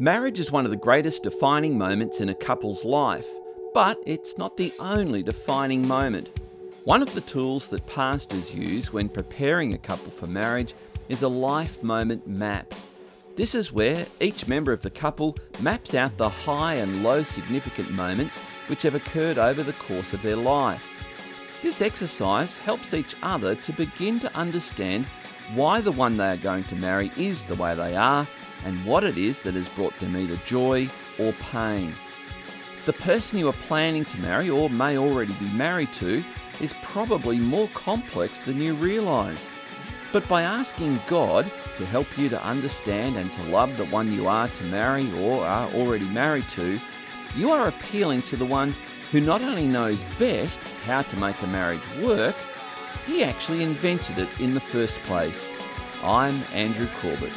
Marriage is one of the greatest defining moments in a couple's life, but it's not the only defining moment. One of the tools that pastors use when preparing a couple for marriage is a life moment map. This is where each member of the couple maps out the high and low significant moments which have occurred over the course of their life. This exercise helps each other to begin to understand why the one they are going to marry is the way they are and what it is that has brought them either joy or pain. The person you are planning to marry or may already be married to is probably more complex than you realise. But by asking God to help you to understand and to love the one you are to marry or are already married to, you are appealing to the one who not only knows best how to make a marriage work, he actually invented it in the first place. I'm Andrew Corbett.